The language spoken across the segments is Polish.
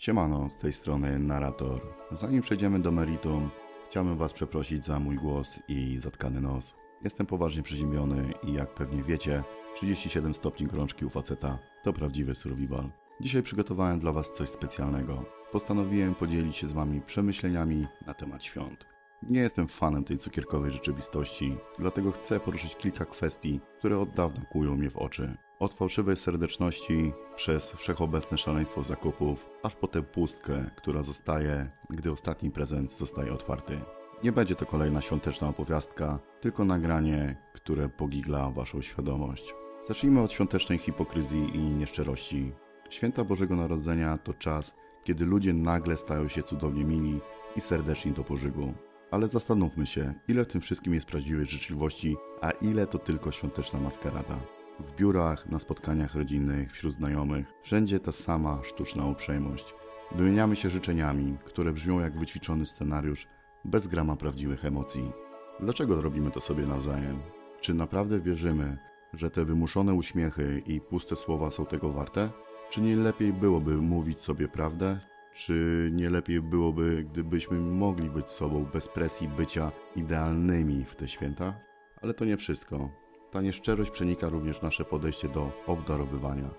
Siemano, z tej strony narrator. Zanim przejdziemy do meritum, chciałbym Was przeprosić za mój głos i zatkany nos. Jestem poważnie przeziębiony i jak pewnie wiecie, 37 stopni gorączki u faceta to prawdziwy survival. Dzisiaj przygotowałem dla Was coś specjalnego. Postanowiłem podzielić się z Wami przemyśleniami na temat świąt. Nie jestem fanem tej cukierkowej rzeczywistości, dlatego chcę poruszyć kilka kwestii, które od dawna kują mnie w oczy. Od fałszywej serdeczności, przez wszechobecne szaleństwo zakupów, aż po tę pustkę, która zostaje, gdy ostatni prezent zostaje otwarty. Nie będzie to kolejna świąteczna opowiastka, tylko nagranie, które pogigla Waszą świadomość. Zacznijmy od świątecznej hipokryzji i nieszczerości. Święta Bożego Narodzenia to czas, kiedy ludzie nagle stają się cudownie mili i serdeczni do pożygu. Ale zastanówmy się, ile w tym wszystkim jest prawdziwej życzliwości, a ile to tylko świąteczna maskarada. W biurach, na spotkaniach rodzinnych, wśród znajomych, wszędzie ta sama sztuczna uprzejmość. Wymieniamy się życzeniami, które brzmią jak wyćwiczony scenariusz, bez grama prawdziwych emocji. Dlaczego robimy to sobie nawzajem? Czy naprawdę wierzymy, że te wymuszone uśmiechy i puste słowa są tego warte? Czy nie lepiej byłoby mówić sobie prawdę? Czy nie lepiej byłoby, gdybyśmy mogli być sobą bez presji bycia idealnymi w te święta? Ale to nie wszystko. Ta nieszczerość przenika również nasze podejście do obdarowywania.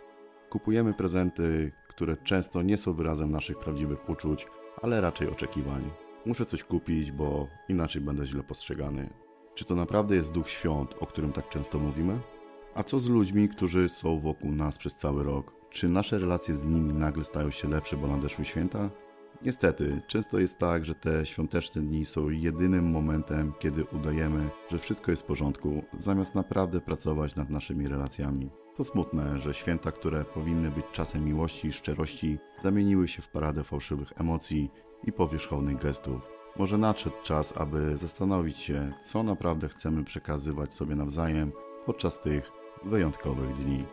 Kupujemy prezenty, które często nie są wyrazem naszych prawdziwych uczuć, ale raczej oczekiwań. Muszę coś kupić, bo inaczej będę źle postrzegany. Czy to naprawdę jest duch świąt, o którym tak często mówimy? A co z ludźmi, którzy są wokół nas przez cały rok? Czy nasze relacje z nimi nagle stają się lepsze, bo nadeszły święta? Niestety, często jest tak, że te świąteczne dni są jedynym momentem, kiedy udajemy, że wszystko jest w porządku, zamiast naprawdę pracować nad naszymi relacjami. To smutne, że święta, które powinny być czasem miłości i szczerości, zamieniły się w paradę fałszywych emocji i powierzchownych gestów. Może nadszedł czas, aby zastanowić się, co naprawdę chcemy przekazywać sobie nawzajem podczas tych wyjątkowych dni.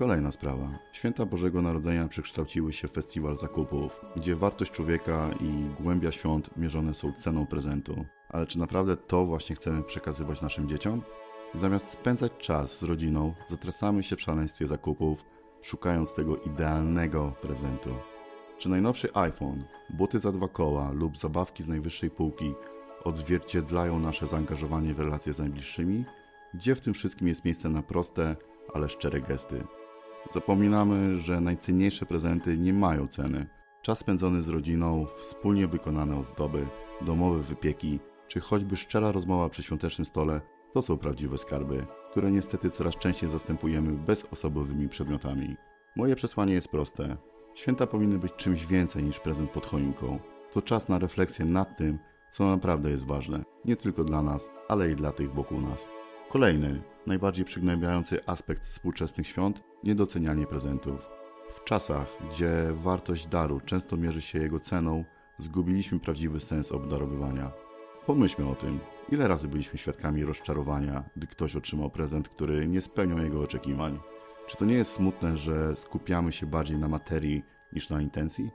Kolejna sprawa. Święta Bożego Narodzenia przekształciły się w festiwal zakupów, gdzie wartość człowieka i głębia świąt mierzone są ceną prezentu. Ale czy naprawdę to właśnie chcemy przekazywać naszym dzieciom? Zamiast spędzać czas z rodziną, zatracamy się w szaleństwie zakupów, szukając tego idealnego prezentu. Czy najnowszy iPhone, buty za dwa koła lub zabawki z najwyższej półki odzwierciedlają nasze zaangażowanie w relacje z najbliższymi? Gdzie w tym wszystkim jest miejsce na proste, ale szczere gesty? Zapominamy, że najcenniejsze prezenty nie mają ceny. Czas spędzony z rodziną, wspólnie wykonane ozdoby, domowe wypieki, czy choćby szczera rozmowa przy świątecznym stole to są prawdziwe skarby, które niestety coraz częściej zastępujemy bezosobowymi przedmiotami. Moje przesłanie jest proste. Święta powinny być czymś więcej niż prezent pod choinką. To czas na refleksję nad tym, co naprawdę jest ważne, nie tylko dla nas, ale i dla tych wokół nas. Kolejny, najbardziej przygnębiający aspekt współczesnych świąt niedocenianie prezentów. W czasach, gdzie wartość daru często mierzy się jego ceną, zgubiliśmy prawdziwy sens obdarowywania. Pomyślmy o tym, ile razy byliśmy świadkami rozczarowania, gdy ktoś otrzymał prezent, który nie spełniał jego oczekiwań. Czy to nie jest smutne, że skupiamy się bardziej na materii niż na intencji?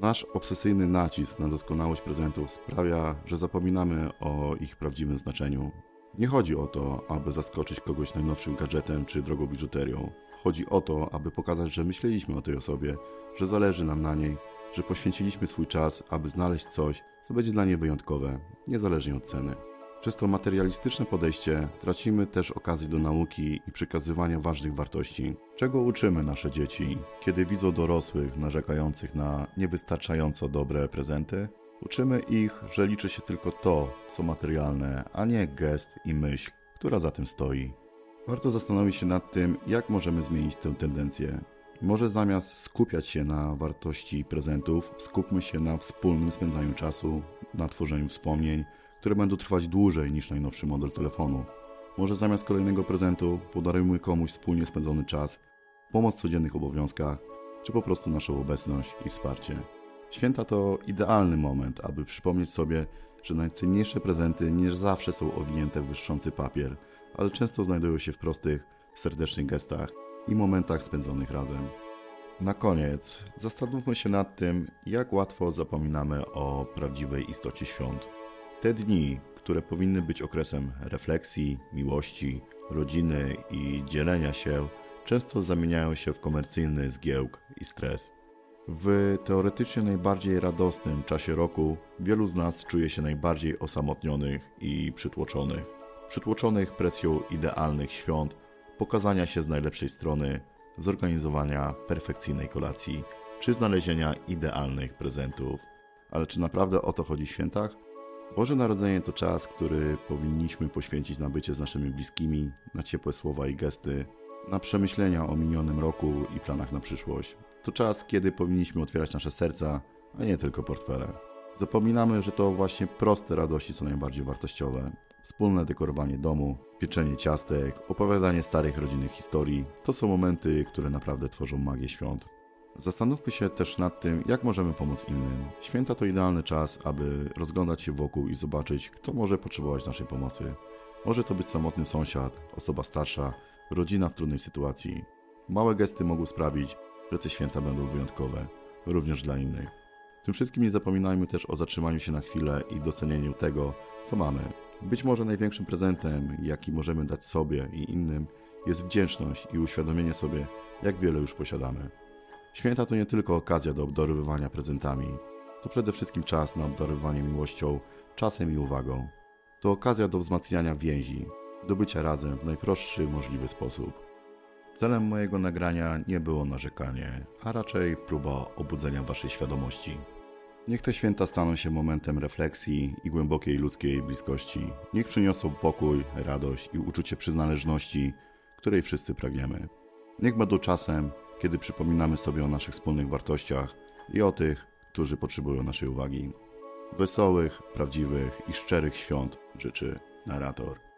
Nasz obsesyjny nacisk na doskonałość prezentów sprawia, że zapominamy o ich prawdziwym znaczeniu. Nie chodzi o to, aby zaskoczyć kogoś najnowszym gadżetem czy drogą biżuterią. Chodzi o to, aby pokazać, że myśleliśmy o tej osobie, że zależy nam na niej, że poświęciliśmy swój czas, aby znaleźć coś, co będzie dla niej wyjątkowe, niezależnie od ceny. Przez to materialistyczne podejście tracimy też okazję do nauki i przekazywania ważnych wartości. Czego uczymy nasze dzieci, kiedy widzą dorosłych narzekających na niewystarczająco dobre prezenty? Uczymy ich, że liczy się tylko to, co materialne, a nie gest i myśl, która za tym stoi. Warto zastanowić się nad tym, jak możemy zmienić tę tendencję. Może zamiast skupiać się na wartości prezentów, skupmy się na wspólnym spędzaniu czasu, na tworzeniu wspomnień, które będą trwać dłużej niż najnowszy model telefonu. Może zamiast kolejnego prezentu podarujmy komuś wspólnie spędzony czas, pomoc w codziennych obowiązkach, czy po prostu naszą obecność i wsparcie. Święta to idealny moment, aby przypomnieć sobie, że najcenniejsze prezenty nie zawsze są owinięte w błyszczący papier, ale często znajdują się w prostych, serdecznych gestach i momentach spędzonych razem. Na koniec zastanówmy się nad tym, jak łatwo zapominamy o prawdziwej istocie świąt. Te dni, które powinny być okresem refleksji, miłości, rodziny i dzielenia się, często zamieniają się w komercyjny zgiełk i stres. W teoretycznie najbardziej radosnym czasie roku wielu z nas czuje się najbardziej osamotnionych i przytłoczonych. Przytłoczonych presją idealnych świąt, pokazania się z najlepszej strony, zorganizowania perfekcyjnej kolacji czy znalezienia idealnych prezentów. Ale czy naprawdę o to chodzi w świętach? Boże Narodzenie to czas, który powinniśmy poświęcić na bycie z naszymi bliskimi, na ciepłe słowa i gesty, na przemyślenia o minionym roku i planach na przyszłość. To czas, kiedy powinniśmy otwierać nasze serca, a nie tylko portfele. Zapominamy, że to właśnie proste radości są najbardziej wartościowe. Wspólne dekorowanie domu, pieczenie ciastek, opowiadanie starych rodzinnych historii to są momenty, które naprawdę tworzą magię świąt. Zastanówmy się też nad tym, jak możemy pomóc innym. Święta to idealny czas, aby rozglądać się wokół i zobaczyć, kto może potrzebować naszej pomocy. Może to być samotny sąsiad, osoba starsza, rodzina w trudnej sytuacji. Małe gesty mogą sprawić, że te święta będą wyjątkowe, również dla innych. Tym wszystkim nie zapominajmy też o zatrzymaniu się na chwilę i docenieniu tego, co mamy. Być może największym prezentem, jaki możemy dać sobie i innym, jest wdzięczność i uświadomienie sobie, jak wiele już posiadamy. Święta to nie tylko okazja do obdarowywania prezentami, to przede wszystkim czas na obdarowywanie miłością, czasem i uwagą. To okazja do wzmacniania więzi, do bycia razem w najprostszy możliwy sposób. Celem mojego nagrania nie było narzekanie, a raczej próba obudzenia Waszej świadomości. Niech te święta staną się momentem refleksji i głębokiej ludzkiej bliskości. Niech przyniosą pokój, radość i uczucie przynależności, której wszyscy pragniemy. Niech będą czasem, kiedy przypominamy sobie o naszych wspólnych wartościach i o tych, którzy potrzebują naszej uwagi. Wesołych, prawdziwych i szczerych świąt życzy narrator.